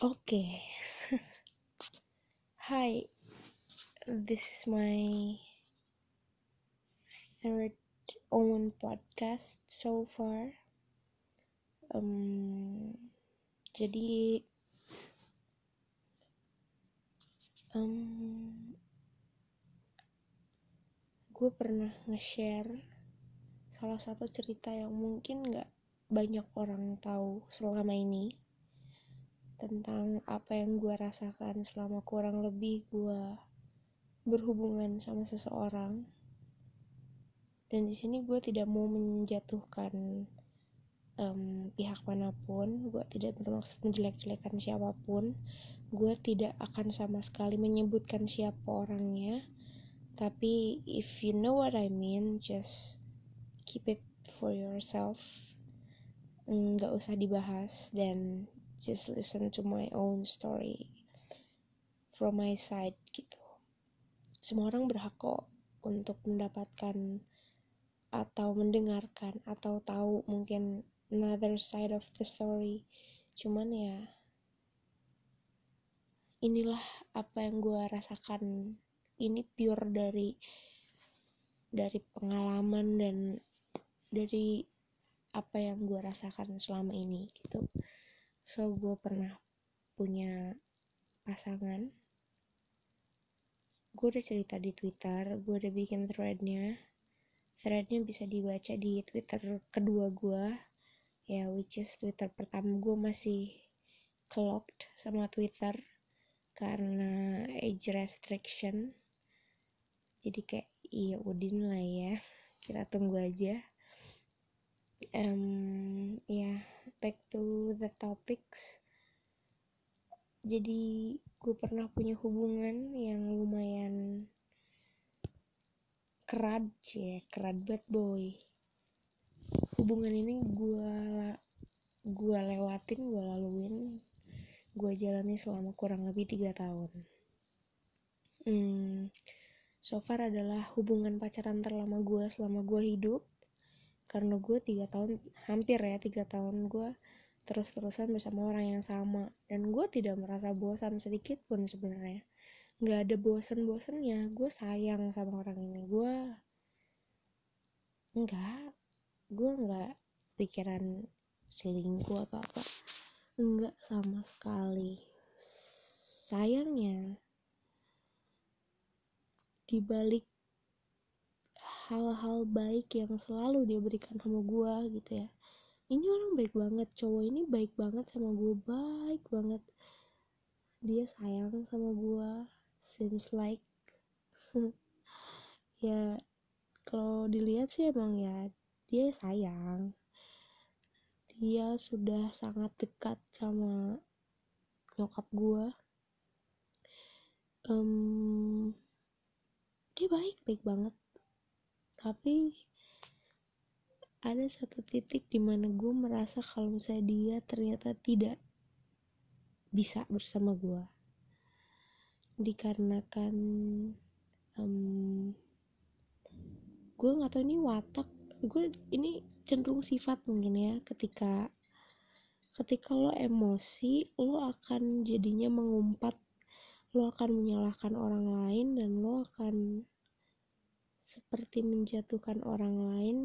Okay. Hi. This is my third own podcast so far. Um, jadi um, gue pernah nge-share salah satu cerita yang mungkin gak banyak orang tahu selama ini tentang apa yang gue rasakan selama kurang lebih gue berhubungan sama seseorang. Dan di sini gue tidak mau menjatuhkan um, pihak mana pun gue tidak bermaksud menjelek-jelekan siapa pun. Gue tidak akan sama sekali menyebutkan siapa orangnya. Tapi if you know what I mean just keep it for yourself. Nggak usah dibahas dan just listen to my own story from my side gitu. Semua orang berhak kok untuk mendapatkan atau mendengarkan atau tahu mungkin another side of the story. Cuman ya inilah apa yang gue rasakan. Ini pure dari dari pengalaman dan dari apa yang gue rasakan selama ini gitu so gue pernah punya pasangan. Gue udah cerita di twitter gue udah bikin threadnya. Threadnya bisa dibaca di twitter kedua gue ya which is twitter pertama gue masih clocked sama twitter karena age restriction. Jadi kayak iya udin lah ya. Kita tunggu aja um, ya yeah, back to the topics. Jadi gue pernah punya hubungan yang lumayan kerad ya kerad bad boy. Hubungan ini gue gue lewatin gue laluin gue jalani selama kurang lebih tiga tahun. Hmm, so far adalah hubungan pacaran terlama gue selama gue hidup karena gue tiga tahun hampir ya tiga tahun gue terus-terusan bersama orang yang sama. Dan gue tidak merasa bosan sedikit pun sebenarnya. Nggak ada bosan-bosannya. Gue sayang sama orang ini. Gue enggak gue nggak pikiran selingkuh atau apa. Enggak sama sekali. Sayangnya dibalik hal-hal baik yang selalu dia berikan sama gue gitu ya. Ini orang baik banget cowok ini baik banget sama gue baik banget. Dia sayang sama gue seems like. Ya kalau dilihat sih emang ya dia sayang. Dia sudah sangat dekat sama nyokap gue um, dia baik baik banget tapi ada satu titik di mana gue merasa kalau misalnya dia ternyata tidak bisa bersama gue dikarenakan um, gue nggak tahu ini watak gue ini cenderung sifat mungkin ya ketika ketika lo emosi lo akan jadinya mengumpat lo akan menyalahkan orang lain dan lo akan seperti menjatuhkan orang lain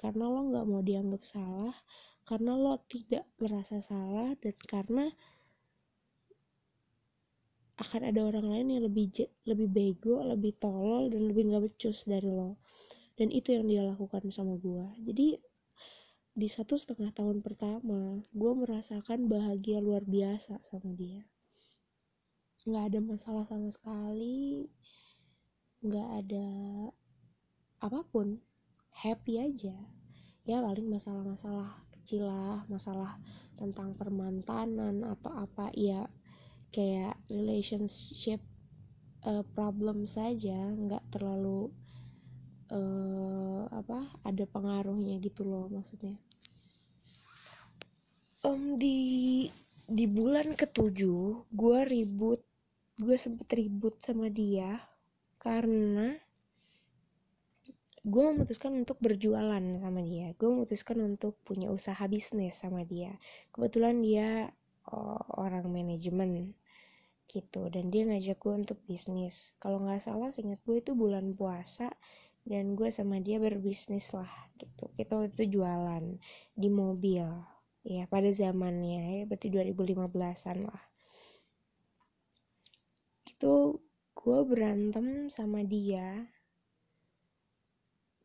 karena lo nggak mau dianggap salah karena lo tidak merasa salah dan karena akan ada orang lain yang lebih lebih bego lebih tolol dan lebih nggak becus dari lo. Dan itu yang dia lakukan sama gue jadi di satu setengah tahun pertama gue merasakan bahagia luar biasa sama dia. Nggak ada masalah sama sekali nggak ada apa pun happy aja. Ya paling masalah-masalah kecil lah masalah tentang permantanan atau apa ya kayak relationship uh, problem saja nggak terlalu uh, apa ada pengaruhnya gitu loh maksudnya. Um, di di bulan ketujuh gue ribut gue sempet ribut sama dia karena gue memutuskan untuk berjualan sama dia. Gue memutuskan untuk punya usaha bisnis sama dia. Kebetulan dia orang manajemen gitu dan dia ngajak gue untuk bisnis. Kalau nggak salah seingat gue itu bulan puasa dan gue sama dia berbisnis lah gitu. Kita waktu itu jualan di mobil ya pada zamannya ya berarti 2015an lah. Itu gue berantem sama dia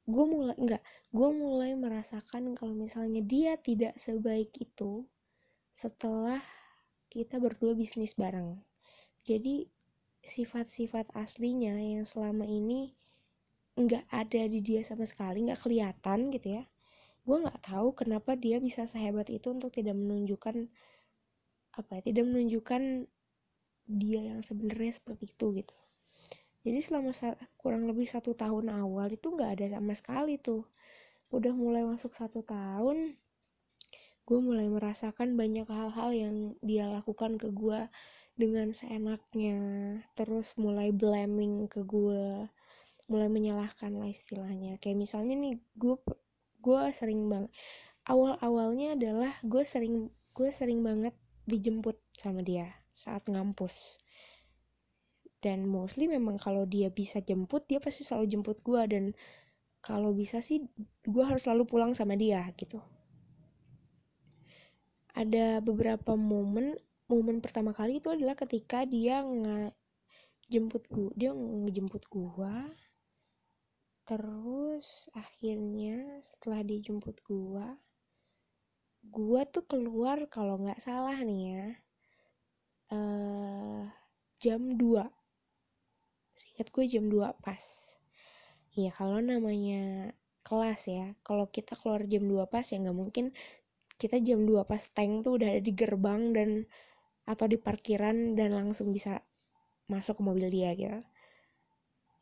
gue mulai enggak gue mulai merasakan kalau misalnya dia tidak sebaik itu setelah kita berdua bisnis bareng. Jadi sifat-sifat aslinya yang selama ini nggak ada di dia sama sekali nggak kelihatan gitu ya gue nggak tahu kenapa dia bisa sehebat itu untuk tidak menunjukkan apa ya tidak menunjukkan dia yang sebenarnya seperti itu gitu jadi selama kurang lebih satu tahun awal itu nggak ada sama sekali tuh. Udah mulai masuk satu tahun gue mulai merasakan banyak hal-hal yang dia lakukan ke gue dengan seenaknya. Terus mulai blaming ke gue mulai menyalahkan lah istilahnya. Kayak misalnya nih gue gue sering banget awal awalnya adalah gue sering gue sering banget dijemput sama dia saat ngampus dan mostly memang kalau dia bisa jemput dia pasti selalu jemput gue dan kalau bisa sih gue harus selalu pulang sama dia gitu. Ada beberapa momen momen pertama kali itu adalah ketika dia nggak jemput gue dia ngejemput gue terus akhirnya setelah dijemput gua gua tuh keluar kalau nggak salah nih ya uh, jam 2 seingat gue jam 2 pas. Ya kalau namanya kelas ya kalau kita keluar jam 2 pas ya nggak mungkin kita jam 2 pas tank tuh udah ada di gerbang dan atau di parkiran dan langsung bisa masuk ke mobil dia gitu.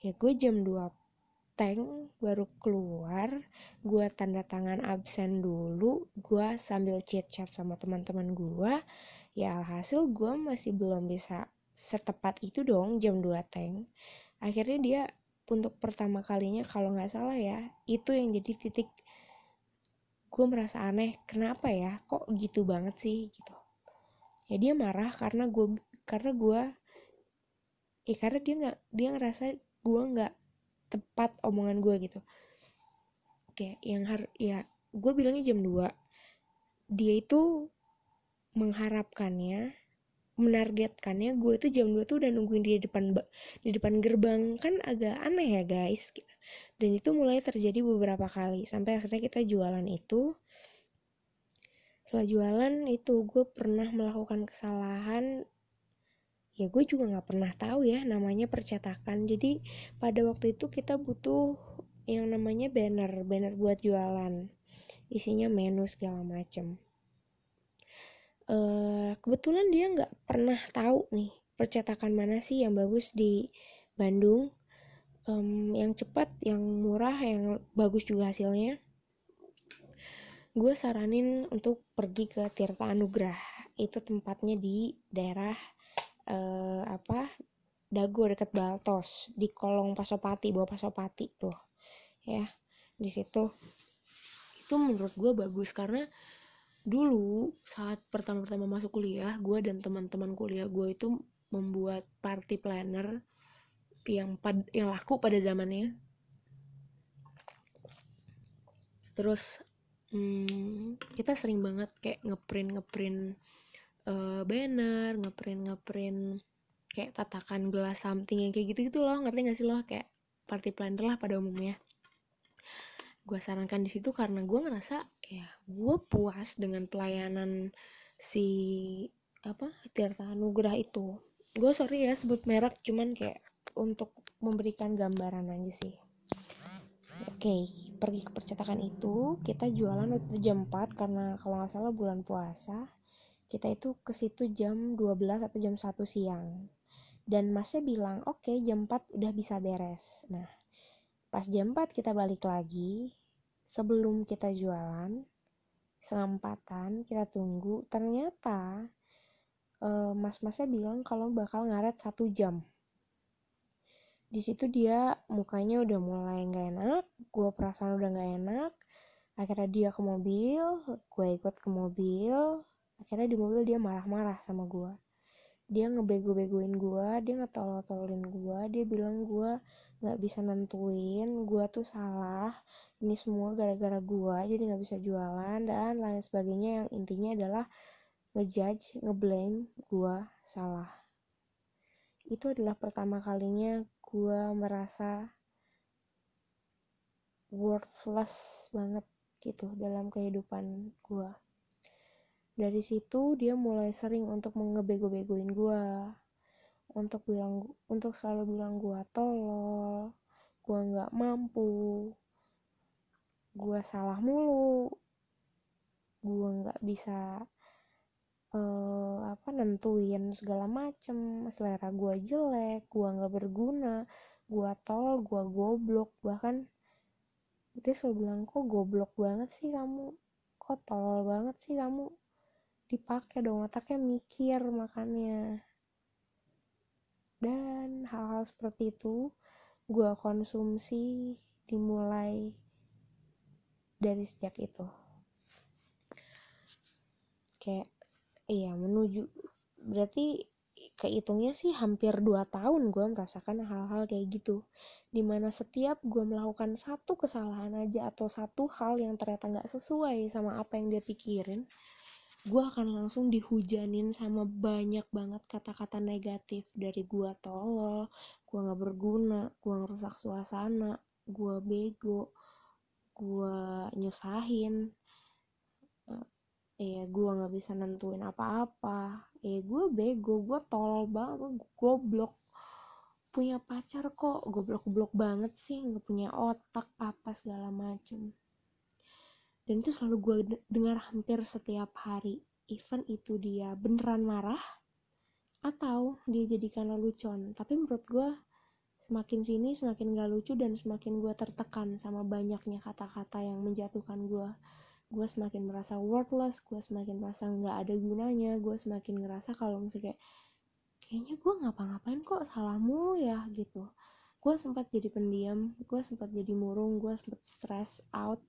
Ya gue jam 2 tank baru keluar gue tanda tangan absen dulu gue sambil chat chat sama teman-teman gue ya alhasil gue masih belum bisa setepat itu dong jam 2 tank. Akhirnya dia untuk pertama kalinya kalau nggak salah ya itu yang jadi titik gue merasa aneh kenapa ya kok gitu banget sih gitu. Ya dia marah karena gue karena gue eh karena dia nggak dia ngerasa gue nggak tepat omongan gue gitu. Oke yang har ya gue bilangnya jam 2 dia itu mengharapkannya menargetkannya gue itu jam 2 tuh udah nungguin dia di depan di depan gerbang. Kan agak aneh ya guys dan itu mulai terjadi beberapa kali sampai akhirnya kita jualan itu. Setelah jualan itu gue pernah melakukan kesalahan. Ya gue juga nggak pernah tahu ya namanya percetakan. Jadi pada waktu itu kita butuh yang namanya banner banner buat jualan. Isinya menu segala macem uh, kebetulan dia nggak pernah tahu nih percetakan mana sih yang bagus di Bandung um, yang cepat yang murah yang bagus juga hasilnya. Gue saranin untuk pergi ke Tirta Anugrah. Itu tempatnya di daerah uh, apa Dago deket Baltos di kolong Pasopati bawah Pasopati tuh ya. Di situ. Itu menurut gue bagus karena dulu saat pertama-tama masuk kuliah gue dan teman-teman kuliah gue itu membuat party planner yang pad yang laku pada zamannya. Terus hmm, kita sering banget kayak ngeprint ngeprint uh, banner ngeprint ngeprint kayak tatakan gelas something yang kayak gitu gitu loh. Ngerti gak sih lo? Kayak party planner lah pada umumnya gue sarankan di situ karena gue ngerasa ya gue puas dengan pelayanan si apa Tirta Nugrah itu. Gue sorry ya sebut merek cuman kayak untuk memberikan gambaran aja sih. Oke okay, pergi ke percetakan itu kita jualan waktu jam 4 karena kalau nggak salah bulan puasa kita itu ke situ jam 12 atau jam 1 siang. Dan masnya bilang oke okay, jam 4 udah bisa beres. Nah pas jam 4 kita balik lagi sebelum kita jualan selempatan kita tunggu ternyata uh, mas-masnya bilang kalau bakal ngaret satu jam. Di situ dia mukanya udah mulai nggak enak gue perasaan udah nggak enak akhirnya dia ke mobil gue ikut ke mobil akhirnya di mobil dia marah-marah sama gue dia ngebego-begoin gue dia ngetolol-tololin gue dia bilang gue nggak bisa nentuin gue tuh salah ini semua gara-gara gue jadi nggak bisa jualan dan lain sebagainya. Yang intinya adalah ngejudge ngeblame gue salah. Itu adalah pertama kalinya gue merasa worthless banget gitu dalam kehidupan gue dari situ dia mulai sering untuk mengebego-begoin gue untuk bilang untuk selalu bilang gue tolol gue nggak mampu gue salah mulu gue nggak bisa uh, apa nentuin segala macem. Selera gue jelek gue nggak berguna gue tol gue goblok. Bahkan dia selalu bilang kok goblok banget sih kamu? Kok tolol banget sih kamu dipakai dong otaknya mikir makannya. Dan hal-hal seperti itu gue konsumsi dimulai dari sejak itu. Kayak iya menuju berarti kehitungnya sih hampir 2 tahun gue merasakan hal-hal kayak gitu. Di mana setiap gue melakukan satu kesalahan aja atau satu hal yang ternyata nggak sesuai sama apa yang dia pikirin gue akan langsung dihujanin sama banyak banget kata-kata negatif. Dari gue tolol, gue gak berguna, gue ngerusak suasana, gue bego, gue nyusahin, eh gue gak bisa nentuin apa-apa, eh gue bego, gue tolol banget, gue goblok, punya pacar kok goblok-goblok banget sih, gak punya otak apa segala macem dan itu selalu gue dengar hampir setiap hari. Even itu dia beneran marah atau dia jadikan lelucon. Tapi menurut gue semakin sini semakin gak lucu dan semakin gue tertekan sama banyaknya kata-kata yang menjatuhkan gue gue semakin merasa worthless gue semakin merasa nggak ada gunanya gue semakin ngerasa kalau misalnya kayak kayaknya gue ngapa-ngapain kok salahmu ya gitu. Gue sempat jadi pendiam gue sempat jadi murung gue sempat stress out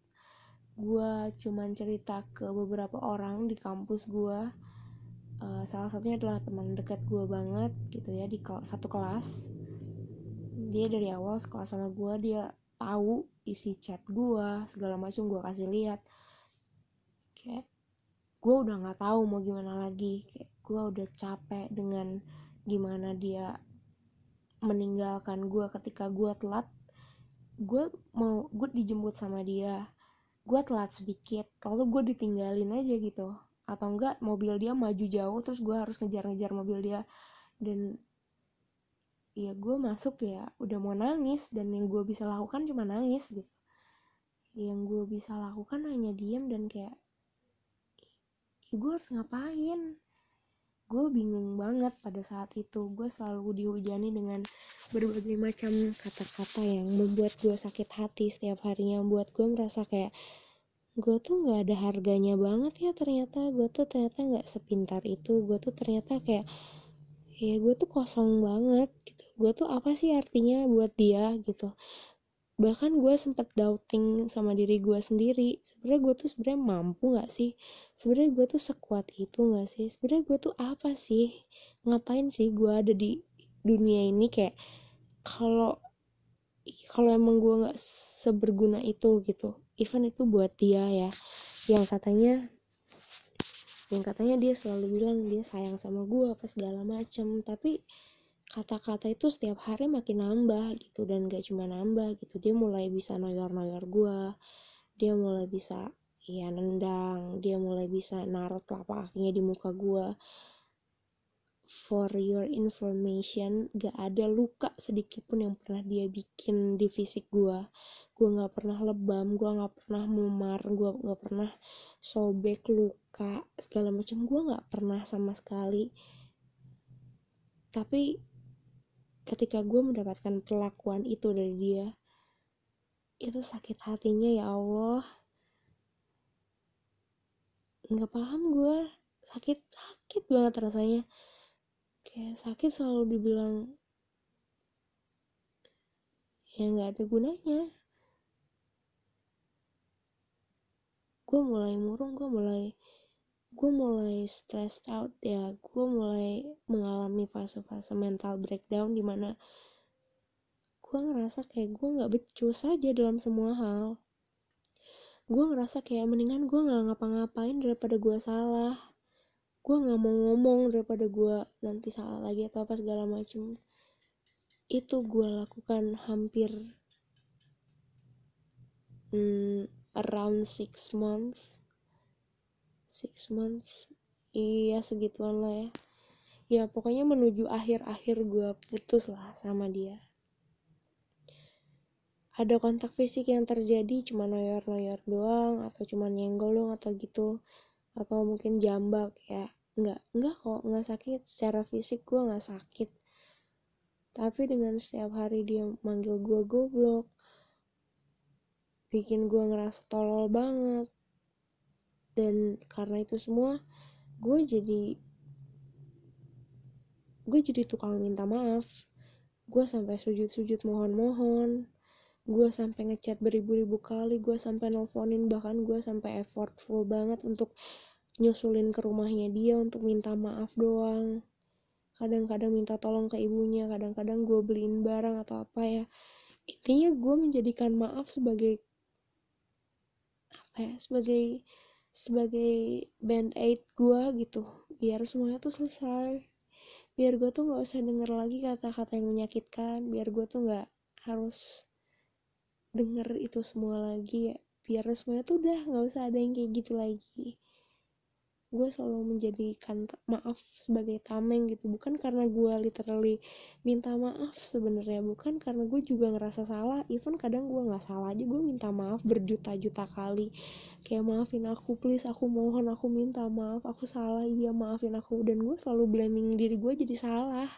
gue cuman cerita ke beberapa orang di kampus gue uh, salah satunya adalah teman dekat gue banget gitu ya di kel satu kelas. Dia dari awal sekolah sama gue dia tahu isi chat gue segala macam gue kasih lihat. Kayak gue udah nggak tahu mau gimana lagi. Kayak gue udah capek dengan gimana dia meninggalkan gue ketika gue telat. Gue mau gue dijemput sama dia gue telat sedikit lalu gue ditinggalin aja gitu. Atau enggak mobil dia maju jauh terus gue harus ngejar-ngejar mobil dia. Dan ya gue masuk ya udah mau nangis dan yang gue bisa lakukan cuma nangis gitu. Yang gue bisa lakukan hanya diem dan kayak ya gue harus ngapain? Gue bingung banget pada saat itu. Gue selalu dihujani dengan berbagai macam kata-kata yang membuat gue sakit hati setiap harinya membuat gue merasa kayak gue tuh nggak ada harganya banget ya ternyata gue tuh ternyata nggak sepintar itu gue tuh ternyata kayak ya gue tuh kosong banget gitu. Gue tuh apa sih artinya buat dia gitu? Bahkan gue sempet doubting sama diri gue sendiri sebenarnya gue tuh sebenarnya mampu nggak sih? Sebenarnya gue tuh sekuat itu nggak sih? Sebenarnya gue tuh apa sih? Ngapain sih gue ada di dunia ini kayak kalau kalau emang gue nggak seberguna itu gitu even itu buat dia ya yang katanya yang katanya dia selalu bilang dia sayang sama gue apa segala macem tapi kata-kata itu setiap hari makin nambah gitu dan gak cuma nambah gitu dia mulai bisa noyor-noyor gue dia mulai bisa ya nendang dia mulai bisa naruh telapak kakinya di muka gue for your information gak ada luka sedikit pun yang pernah dia bikin di fisik gue gue gak pernah lebam gue gak pernah memar gue gak pernah sobek luka segala macam. Gue gak pernah sama sekali. Tapi ketika gue mendapatkan perlakuan itu dari dia itu sakit hatinya ya Allah. Nggak paham gue sakit sakit banget rasanya kayak sakit selalu dibilang ya nggak ada gunanya. Gue mulai murung gue mulai gue mulai stressed out ya. Gue mulai mengalami fase-fase mental breakdown di mana gue ngerasa kayak gue nggak becus aja dalam semua hal. Gue ngerasa kayak mendingan gue nggak ngapa-ngapain daripada gue salah gue nggak mau ngomong daripada gue nanti salah lagi atau apa segala macem. Itu gue lakukan hampir hmm, around six months. Six months iya segituan lah ya. Ya pokoknya menuju akhir-akhir gue putus lah sama dia. Ada kontak fisik yang terjadi cuma noyor-noyor doang atau cuma nyenggol doang atau gitu atau mungkin jambak ya nggak nggak kok nggak sakit. Secara fisik gue nggak sakit. Tapi dengan setiap hari dia manggil gue goblok bikin gue ngerasa tolol banget. Dan karena itu semua gue jadi gue jadi tukang minta maaf. Gue sampai sujud-sujud mohon-mohon. Gue sampai ngechat beribu-ribu kali. Gue sampai nelfonin bahkan gue sampai effortful banget untuk nyusulin ke rumahnya dia untuk minta maaf doang. Kadang-kadang minta tolong ke ibunya kadang-kadang gue beliin barang atau apa ya. Intinya gue menjadikan maaf sebagai apa ya sebagai sebagai band aid gue gitu. Biar semuanya tuh selesai. Biar gue tuh nggak usah denger lagi kata-kata yang menyakitkan. Biar gue tuh nggak harus denger itu semua lagi ya. Biar semuanya tuh udah nggak usah ada yang kayak gitu lagi gue selalu menjadikan maaf sebagai tameng gitu. Bukan karena gue literally minta maaf sebenarnya. Bukan karena gue juga ngerasa salah. Even kadang gue nggak salah aja gue minta maaf berjuta-juta kali. Kayak maafin aku please aku mohon aku minta maaf aku salah iya maafin aku. Dan gue selalu blaming diri gue jadi salah.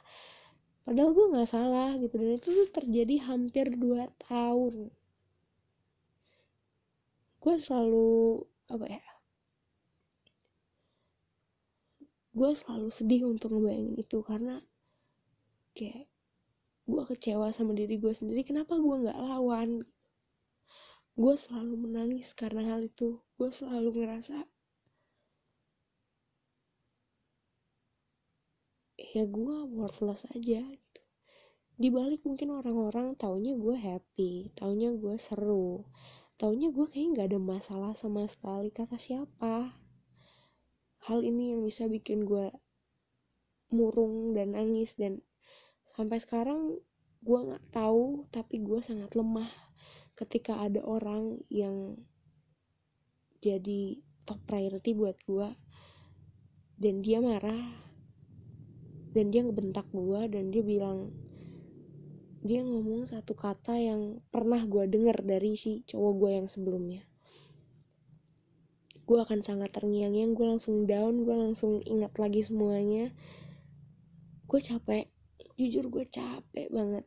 Padahal gue nggak salah gitu. Dan itu tuh terjadi hampir 2 tahun. Gue selalu apa ya gue selalu sedih untuk ngebayangin itu karena kayak gue kecewa sama diri gue sendiri. Kenapa gue nggak lawan? Gue selalu menangis karena hal itu. Gue selalu ngerasa ya gue worthless aja gitu. Dibalik mungkin orang-orang taunya gue happy taunya gue seru taunya gue kayak nggak ada masalah sama sekali. Kata siapa hal ini yang bisa bikin gue murung dan nangis dan sampai sekarang gue nggak tahu tapi gue sangat lemah ketika ada orang yang jadi top priority buat gue dan dia marah dan dia ngebentak gue dan dia bilang dia ngomong satu kata yang pernah gue denger dari si cowok gue yang sebelumnya gue akan sangat terngiang-ngiang gue langsung down gue langsung ingat lagi semuanya. Gue capek jujur gue capek banget.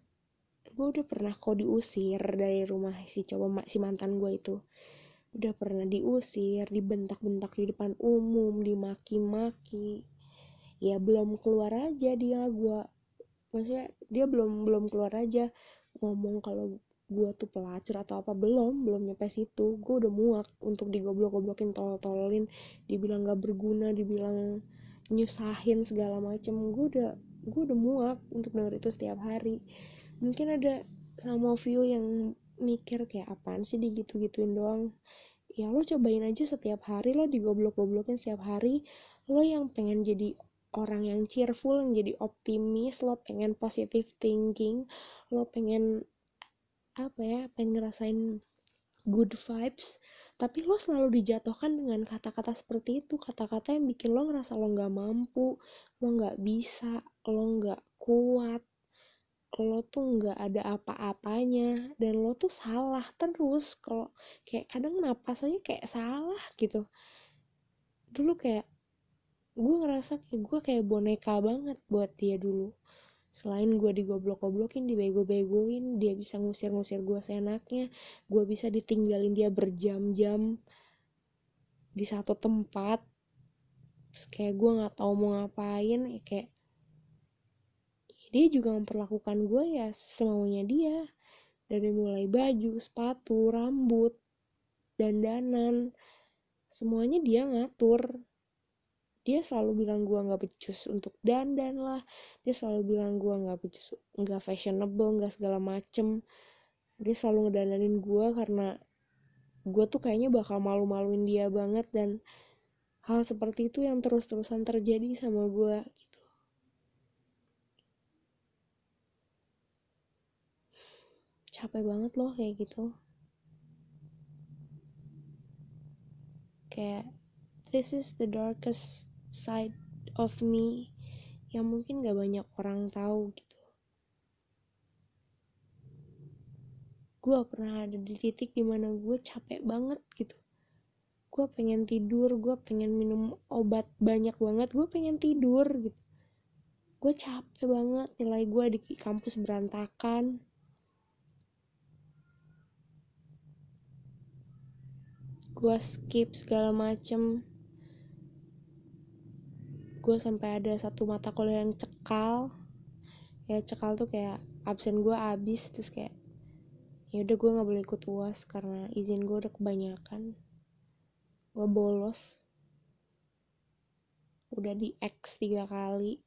Gue udah pernah kok diusir dari rumah si cowok si mantan gue itu. Udah pernah diusir dibentak-bentak di depan umum dimaki-maki. Ya belum keluar aja dia gue maksudnya dia belum belum keluar aja. Ngomong kalau gue tuh pelacur atau apa belum belum nyampe situ. Gue udah muak untuk digoblok-goblokin tolol-tololin dibilang gak berguna dibilang nyusahin segala macem. Gue udah gue udah muak untuk denger itu setiap hari. Mungkin ada sama view yang mikir kayak apaan sih digitu-gituin doang? Ya lo cobain aja setiap hari lo digoblok-goblokin setiap hari. Lo yang pengen jadi orang yang cheerful yang jadi optimis lo pengen positive thinking lo pengen apa ya pengen ngerasain good vibes tapi lo selalu dijatuhkan dengan kata-kata seperti itu. Kata-kata yang bikin lo ngerasa lo nggak mampu lo nggak bisa lo nggak kuat lo tuh nggak ada apa-apanya dan lo tuh salah terus. Kalau kayak kadang napas aja kayak salah gitu. Dulu kayak gue ngerasa kayak gue kayak boneka banget buat dia dulu selain gue digoblok-goblokin dibego-begoin dia bisa ngusir-ngusir gue seenaknya gue bisa ditinggalin dia berjam-jam di satu tempat. Terus kayak gue nggak tahu mau ngapain ya kayak dia juga memperlakukan gue ya semaunya dia. Dari mulai baju sepatu rambut dandanan semuanya dia ngatur dia selalu bilang gue nggak becus untuk dandan lah. Dia selalu bilang gue nggak becus nggak fashionable nggak segala macem. Dia selalu ngedandanin gue karena gue tuh kayaknya bakal malu-maluin dia banget dan hal seperti itu yang terus-terusan terjadi sama gue gitu. Capek banget loh kayak gitu. Kayak this is the darkest side of me yang mungkin gak banyak orang tahu gitu. Gue pernah ada di titik di mana gue capek banget gitu. Gue pengen tidur gue pengen minum obat banyak banget gue pengen tidur gitu. Gue capek banget nilai gue di kampus berantakan. Gue skip segala macem gue sampai ada satu mata kuliah yang cekal. Ya cekal tuh kayak absen gue abis terus kayak ya udah gue nggak boleh ikut uas karena izin gue udah kebanyakan. Gue bolos. Udah di X tiga kali.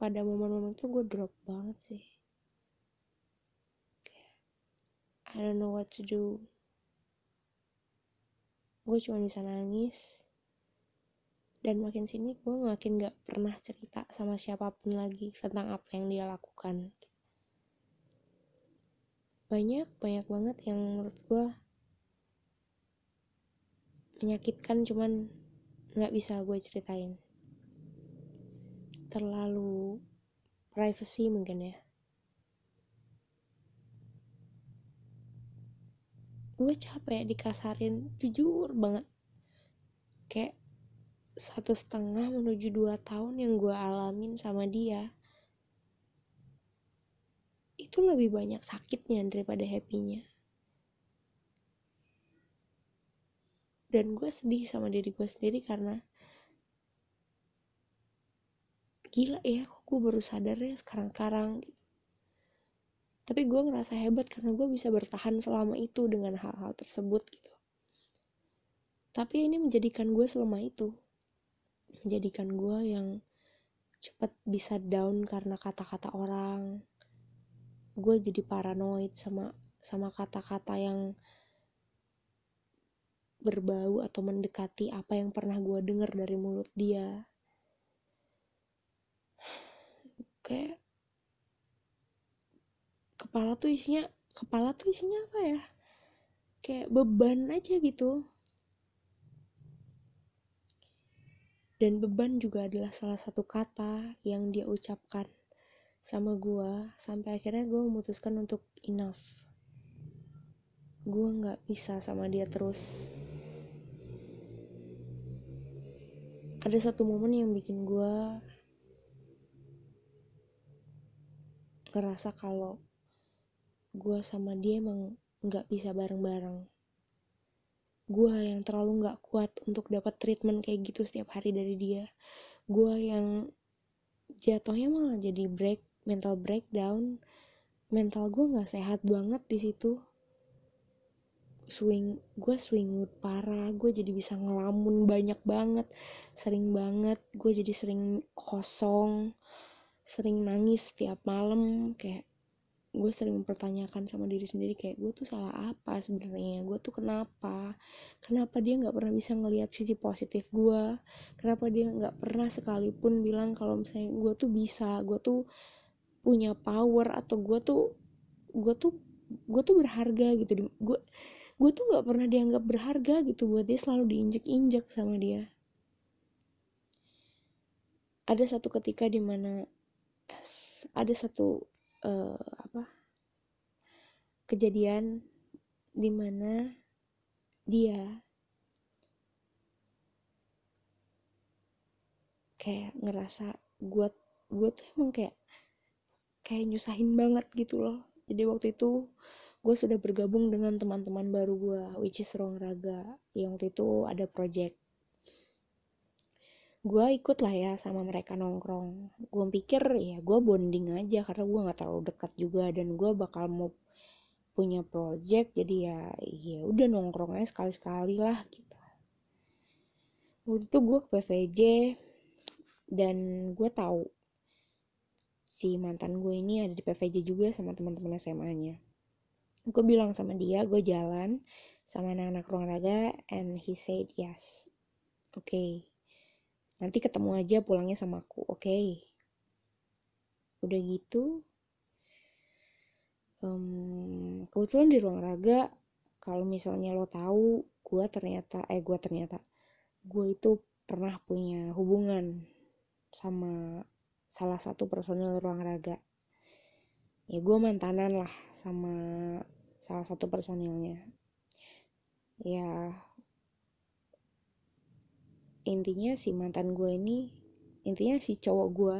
Pada momen-momen itu gue drop banget sih. I don't know what to do. Gue cuma bisa nangis dan makin sini gue makin gak pernah cerita sama siapa pun lagi tentang apa yang dia lakukan. Banyak banyak banget yang menurut gue menyakitkan cuman gak bisa gue ceritain. Terlalu privacy mungkin ya. Gue capek dikasarin jujur banget. Kayak satu setengah menuju dua tahun yang gue alamin sama dia itu lebih banyak sakitnya daripada happynya. Dan gue sedih sama diri gue sendiri karena gila ya kok gue baru sadar ya sekarang-karang gitu. tapi gue ngerasa hebat karena gue bisa bertahan selama itu dengan hal-hal tersebut gitu. Tapi ini menjadikan gue selama itu menjadikan gue yang cepat bisa down karena kata-kata orang. Gue jadi paranoid sama sama kata-kata yang berbau atau mendekati apa yang pernah gue dengar dari mulut dia. Kayak kepala tuh isinya kepala tuh isinya apa ya? Kayak beban aja gitu dan beban juga adalah salah satu kata yang dia ucapkan sama gue sampai akhirnya gue memutuskan untuk enough. Gue nggak bisa sama dia terus. Ada satu momen yang bikin gue ngerasa kalau gue sama dia emang nggak bisa bareng-bareng gue yang terlalu nggak kuat untuk dapat treatment kayak gitu setiap hari dari dia. Gue yang jatuhnya malah jadi break mental breakdown. Mental gue nggak sehat banget di situ. Swing gue swing mood parah gue jadi bisa ngelamun banyak banget sering banget. Gue jadi sering kosong sering nangis setiap malam kayak gue sering mempertanyakan sama diri sendiri kayak gue tuh salah apa sebenarnya? Gue tuh kenapa? Kenapa dia nggak pernah bisa ngelihat sisi positif gue? Kenapa dia nggak pernah sekalipun bilang kalau misalnya gue tuh bisa gue tuh punya power atau gue tuh gue tuh gue tuh berharga gitu gue gue tuh nggak pernah dianggap berharga gitu buat dia selalu diinjek-injek sama dia. Ada satu ketika di mana ada satu uh, apa kejadian di mana dia kayak ngerasa gue gue tuh emang kayak kayak nyusahin banget gitu loh. Jadi waktu itu gue sudah bergabung dengan teman-teman baru gue which is Ruang Raga yang waktu itu ada project gue ikut lah ya sama mereka nongkrong. Gue pikir ya gue bonding aja karena gue nggak terlalu dekat juga dan gue bakal mau punya project. Jadi ya ya udah nongkrong aja sekali sekali lah gitu. Waktu itu gue ke PVJ dan gue tahu si mantan gue ini ada di PVJ juga sama teman-teman SMA-nya gue bilang sama dia gue jalan sama anak-anak ruang raga and he said yes. Oke. okay. Nanti ketemu aja pulangnya sama aku oke okay. udah gitu um, kebetulan di ruang raga kalau misalnya lo tahu gue ternyata eh gue ternyata gue itu pernah punya hubungan sama salah satu personil ruang raga ya gue mantanan lah sama salah satu personilnya ya intinya si mantan gue ini intinya si cowok gue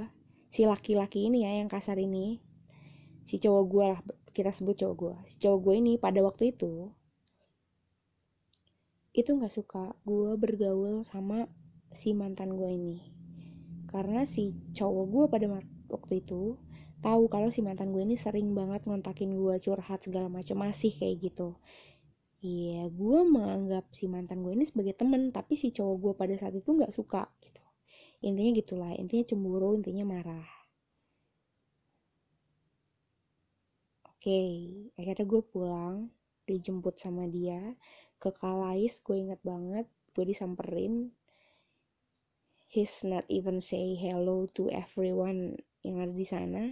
si laki-laki ini ya yang kasar ini si cowok gue lah kita sebut cowok gue si cowok gue ini pada waktu itu itu nggak suka gue bergaul sama si mantan gue ini. Karena si cowok gue pada waktu itu tahu kalau si mantan gue ini sering banget ngontakin gue curhat segala macam masih kayak gitu Iya, gue menganggap si mantan gue ini sebagai temen, tapi si cowok gue pada saat itu nggak suka gitu. Intinya gitulah, intinya cemburu, intinya marah. Oke, akhirnya gue pulang, dijemput sama dia, ke Kalais gue inget banget gue disamperin he's not even say hello to everyone yang ada di sana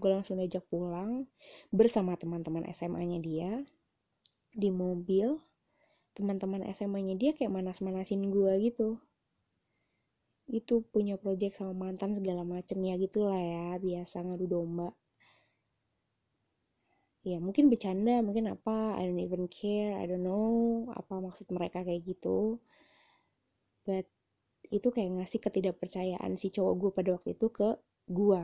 gue langsung diajak pulang bersama teman-teman SMA-nya dia di mobil teman-teman SMA-nya dia kayak manas-manasin gue gitu. Itu punya project sama mantan segala macem ya gitulah ya biasa ngadu domba. Ya mungkin bercanda mungkin apa I don't even care I don't know apa maksud mereka kayak gitu. But itu kayak ngasih ketidakpercayaan si cowok gue pada waktu itu ke gue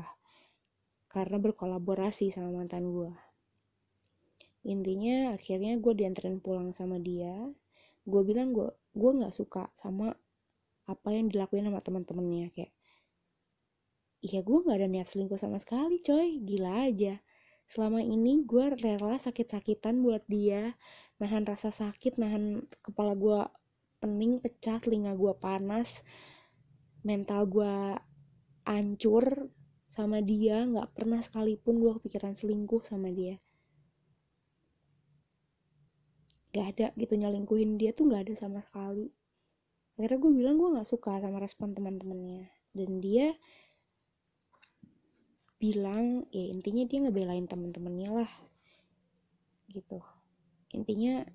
karena berkolaborasi sama mantan gue intinya akhirnya gue dianterin pulang sama dia. Gue bilang gue gue nggak suka sama apa yang dilakuin sama teman-temannya. Kayak iya gue nggak ada niat selingkuh sama sekali coy. Gila aja. Selama ini gue rela sakit-sakitan buat dia. Nahan rasa sakit nahan kepala gue pening pecah telinga gue panas mental gue ancur sama dia. Nggak pernah sekalipun gue kepikiran selingkuh sama dia gak ada gitu nyelingkuhin dia tuh gak ada sama sekali. Akhirnya gue bilang gue nggak suka sama respon teman-temannya. Dan dia bilang ya intinya dia ngebelain temen-temennya lah. Gitu. Intinya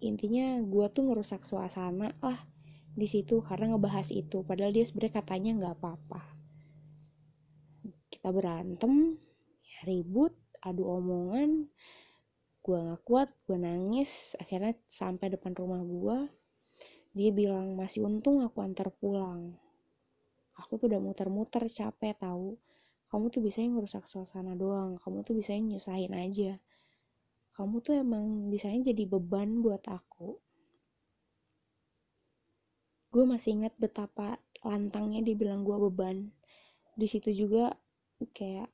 intinya gue tuh ngerusak suasana lah di situ karena ngebahas itu. Padahal dia sebenarnya katanya nggak apa-apa. Kita berantem ribut adu omongan gue nggak kuat gue nangis akhirnya sampai depan rumah gue dia bilang masih untung aku antar pulang. Aku tuh udah muter-muter capek tahu. Kamu tuh bisa ngerusak suasana doang kamu tuh bisa nyusahin aja. Kamu tuh emang bisanya jadi beban buat aku. Gue masih ingat betapa lantangnya dia bilang gue beban. Di situ juga kayak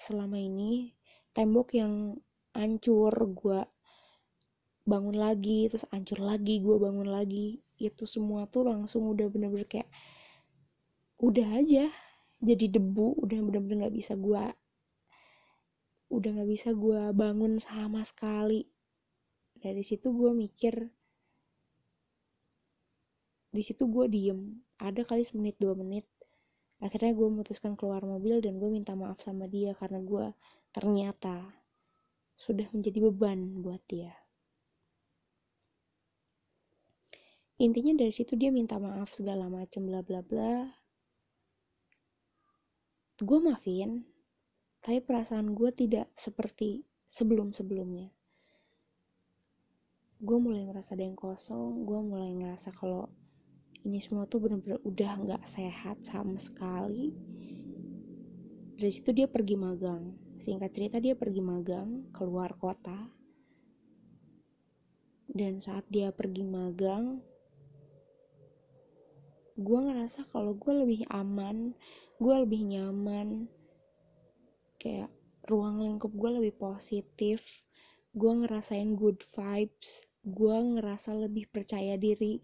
selama ini tembok yang hancur gue bangun lagi terus hancur lagi gue bangun lagi. Itu semua tuh langsung udah bener-bener kayak udah aja jadi debu udah bener-bener nggak bisa gue udah nggak bisa gue bangun sama sekali. Dari situ gue mikir di situ gue diem. Ada kali semenit dua menit. Akhirnya gue memutuskan keluar mobil dan gue minta maaf sama dia karena gue ternyata sudah menjadi beban buat dia. Intinya dari situ dia minta maaf segala macam bla bla bla. Gue maafin tapi perasaan gue tidak seperti sebelum-sebelumnya. Gue mulai ngerasa ada yang kosong gue mulai ngerasa kalau ini semua tuh bener-bener udah nggak sehat sama sekali. Dari situ dia pergi magang singkat cerita dia pergi magang keluar kota. Dan saat dia pergi magang gue ngerasa kalau gue lebih aman gue lebih nyaman. Kayak ruang lingkup gue lebih positif gue ngerasain good vibes gue ngerasa lebih percaya diri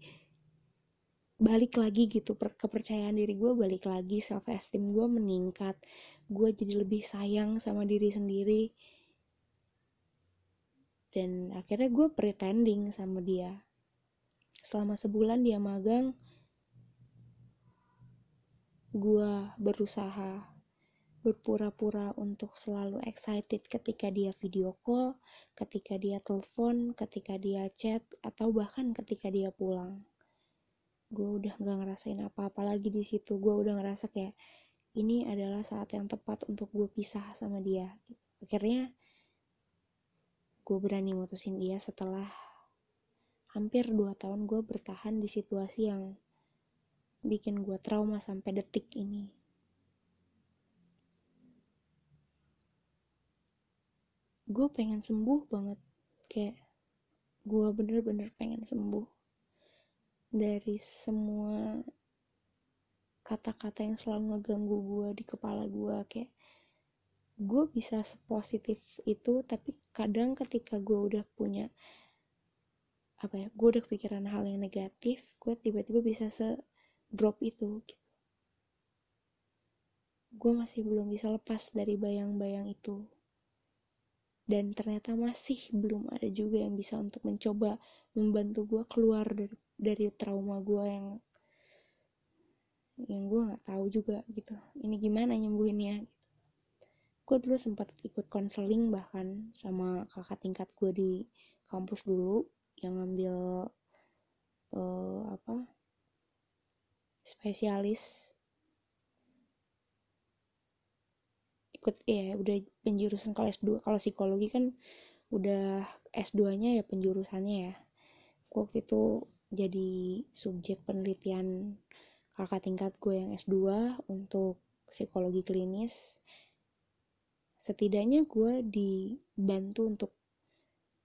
balik lagi gitu kepercayaan diri gue balik lagi self esteem gue meningkat gue jadi lebih sayang sama diri sendiri. Dan akhirnya gue pretending sama dia. Selama sebulan dia magang gue berusaha berpura-pura untuk selalu excited ketika dia video call, ketika dia telepon, ketika dia chat, atau bahkan ketika dia pulang gue udah gak ngerasain apa-apa lagi di situ. Gue udah ngerasa kayak ini adalah saat yang tepat untuk gue pisah sama dia. Akhirnya gue berani mutusin dia setelah hampir 2 tahun gue bertahan di situasi yang bikin gue trauma sampai detik ini. Gue pengen sembuh banget. Kayak gue bener-bener pengen sembuh dari semua kata-kata yang selalu ngeganggu gue di kepala gue kayak gue bisa sepositif itu tapi kadang ketika gue udah punya apa ya gue udah kepikiran hal yang negatif gue tiba-tiba bisa se drop itu gitu. Gue masih belum bisa lepas dari bayang-bayang itu. Dan ternyata masih belum ada juga yang bisa untuk mencoba membantu gue keluar dari dari trauma gue yang yang gue nggak tahu juga gitu. Ini gimana nyembuhinnya gitu. gue dulu sempat ikut konseling bahkan sama kakak tingkat gue di kampus dulu yang ngambil uh, apa spesialis. Ikut ya udah penjurusan kalau S2 kalau psikologi kan udah S2 nya ya penjurusannya ya. Waktu itu jadi subjek penelitian kakak tingkat gue yang S2 untuk psikologi klinis setidaknya gue dibantu untuk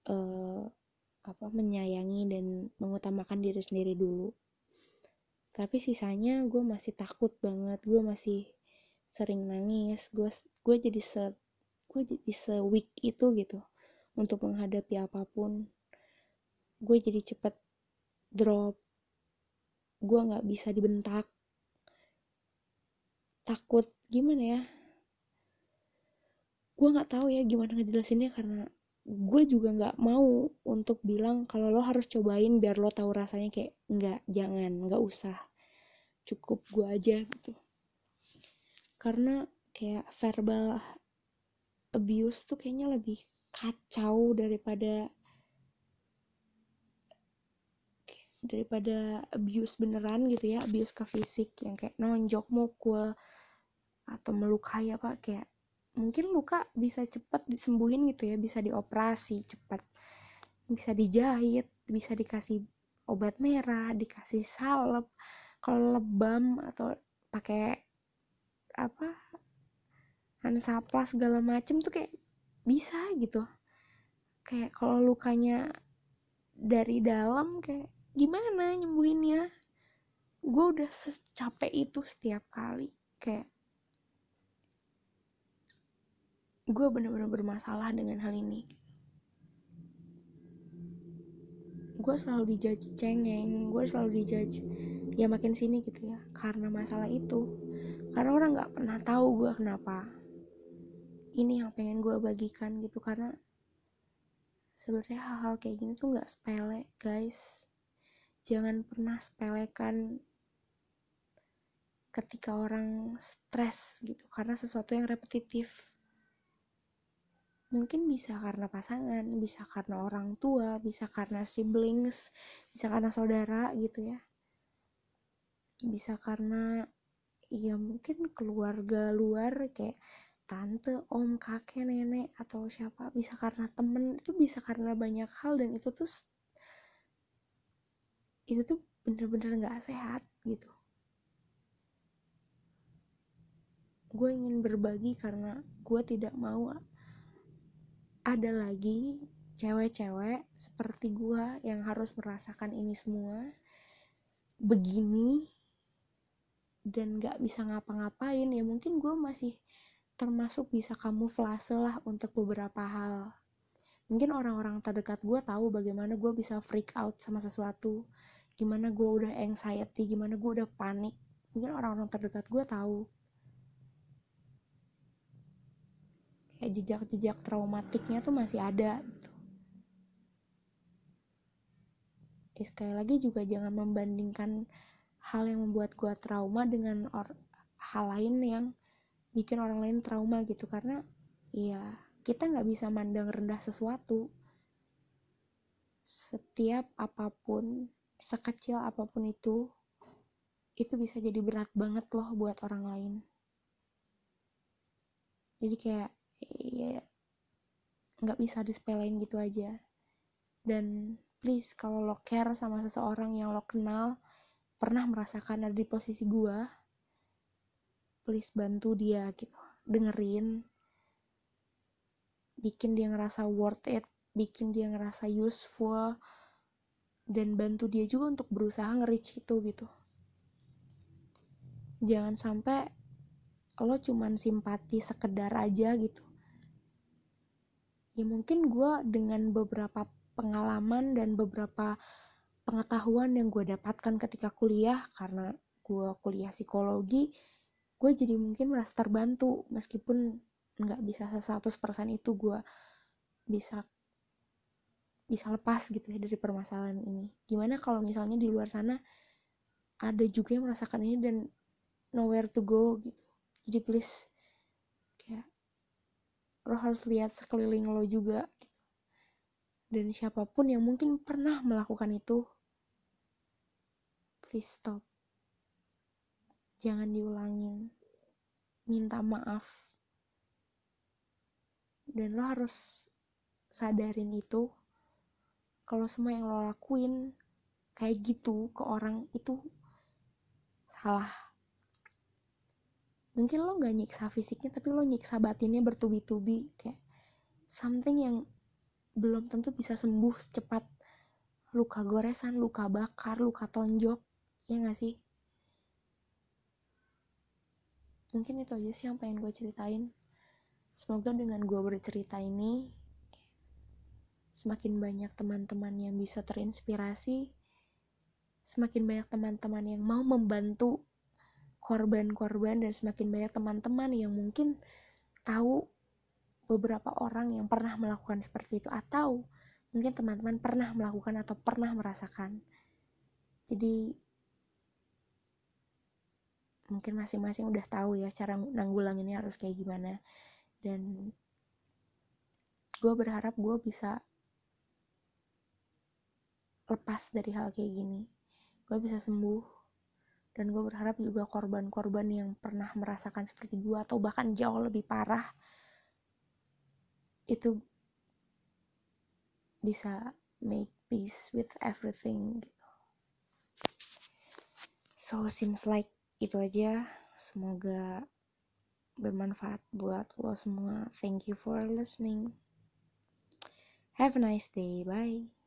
uh, apa menyayangi dan mengutamakan diri sendiri dulu. Tapi sisanya gue masih takut banget gue masih sering nangis gue gue jadi se gue jadi se weak itu gitu untuk menghadapi apa pun. Gue jadi cepet drop. Gue nggak bisa dibentak. Takut gimana ya? Gue nggak tahu ya gimana ngejelasinnya karena gue juga nggak mau untuk bilang kalau lo harus cobain biar lo tahu rasanya kayak nggak jangan nggak usah. Cukup gue aja gitu. Karena kayak verbal abuse tuh kayaknya lebih kacau daripada daripada abuse beneran gitu ya abuse ke fisik yang kayak nonjok mukul atau melukai apa kayak mungkin luka bisa cepat disembuhin gitu ya bisa dioperasi cepat bisa dijahit bisa dikasih obat merah dikasih salep. Kalau lebam atau pakai apa hansaplas segala macem tuh kayak bisa gitu. Kayak kalau lukanya dari dalam kayak gimana nyembuhinnya? Gue udah secapek itu setiap kali kayak gue bener-bener bermasalah dengan hal ini. Gue selalu dijudge cengeng gue selalu dijudge ya makin sini gitu ya karena masalah itu. Karena orang nggak pernah tahu gue kenapa. Ini yang pengen gue bagikan gitu karena sebenarnya hal-hal kayak gini tuh nggak sepele guys jangan pernah sepelekan ketika orang stres gitu karena sesuatu yang repetitif mungkin bisa karena pasangan bisa karena orang tua bisa karena siblings bisa karena saudara gitu ya. Bisa karena ya mungkin keluarga luar kayak tante, om, kakek, nenek atau siapa bisa karena temen itu bisa karena banyak hal dan itu tuh itu tuh bener-bener gak sehat gitu. Gue ingin berbagi karena gue tidak mau ada lagi cewek-cewek seperti gue yang harus merasakan ini semua begini dan gak bisa ngapa-ngapain. Ya mungkin gue masih termasuk bisa kamuflase lah untuk beberapa hal mungkin orang-orang terdekat gue tahu bagaimana gue bisa freak out sama sesuatu. Gimana gue udah anxiety gimana gue udah panik. Mungkin orang-orang terdekat gue tahu. Kayak jejak-jejak traumatiknya tuh masih ada gitu. Ya, sekali lagi juga jangan membandingkan hal yang membuat gue trauma dengan hal lain yang bikin orang lain trauma gitu. Karena ya kita nggak bisa mandang rendah sesuatu. Setiap apa pun sekecil apa pun itu itu bisa jadi berat banget loh buat orang lain. Jadi kayak ya nggak bisa disepelein gitu aja. Dan please kalau lo care sama seseorang yang lo kenal pernah merasakan ada di posisi gua please bantu dia gitu. Dengerin bikin dia ngerasa worth it bikin dia ngerasa useful dan bantu dia juga untuk berusaha nge-reach itu gitu. Jangan sampai lo cuman simpati sekedar aja gitu. Ya mungkin gue dengan beberapa pengalaman dan beberapa pengetahuan yang gue dapatkan ketika kuliah karena gue kuliah psikologi gue jadi mungkin merasa terbantu meskipun nggak bisa 100% itu gue bisa bisa lepas gitu ya dari permasalahan ini. Gimana kalau misalnya di luar sana ada juga yang merasakan ini dan nowhere to go gitu. Jadi please kayak lo harus lihat sekeliling lo juga gitu. dan siapa pun yang mungkin pernah melakukan itu please stop. Jangan diulangin. Minta maaf dan lo harus sadarin itu kalau semua yang lo lakuin kayak gitu ke orang itu salah. Mungkin lo gak nyiksa fisiknya tapi lo nyiksa batinnya bertubi-tubi kayak something yang belum tentu bisa sembuh secepat luka goresan, luka bakar, luka tonjok ya gak sih? Mungkin itu aja sih yang pengen gue ceritain semoga dengan gue bercerita ini semakin banyak teman-teman yang bisa terinspirasi semakin banyak teman-teman yang mau membantu korban-korban dan semakin banyak teman-teman yang mungkin tahu beberapa orang yang pernah melakukan seperti itu atau mungkin teman-teman pernah melakukan atau pernah merasakan. Jadi mungkin masing-masing udah tahu ya cara nanggulanginnya harus kayak gimana dan gue berharap gue bisa lepas dari hal kayak gini. Gue bisa sembuh. Dan gue berharap juga korban-korban yang pernah merasakan seperti gue atau bahkan jauh lebih parah itu bisa make peace with everything gitu. So seems like itu aja. Semoga bermanfaat buat lo semua. Thank you for listening. Have a nice day. Bye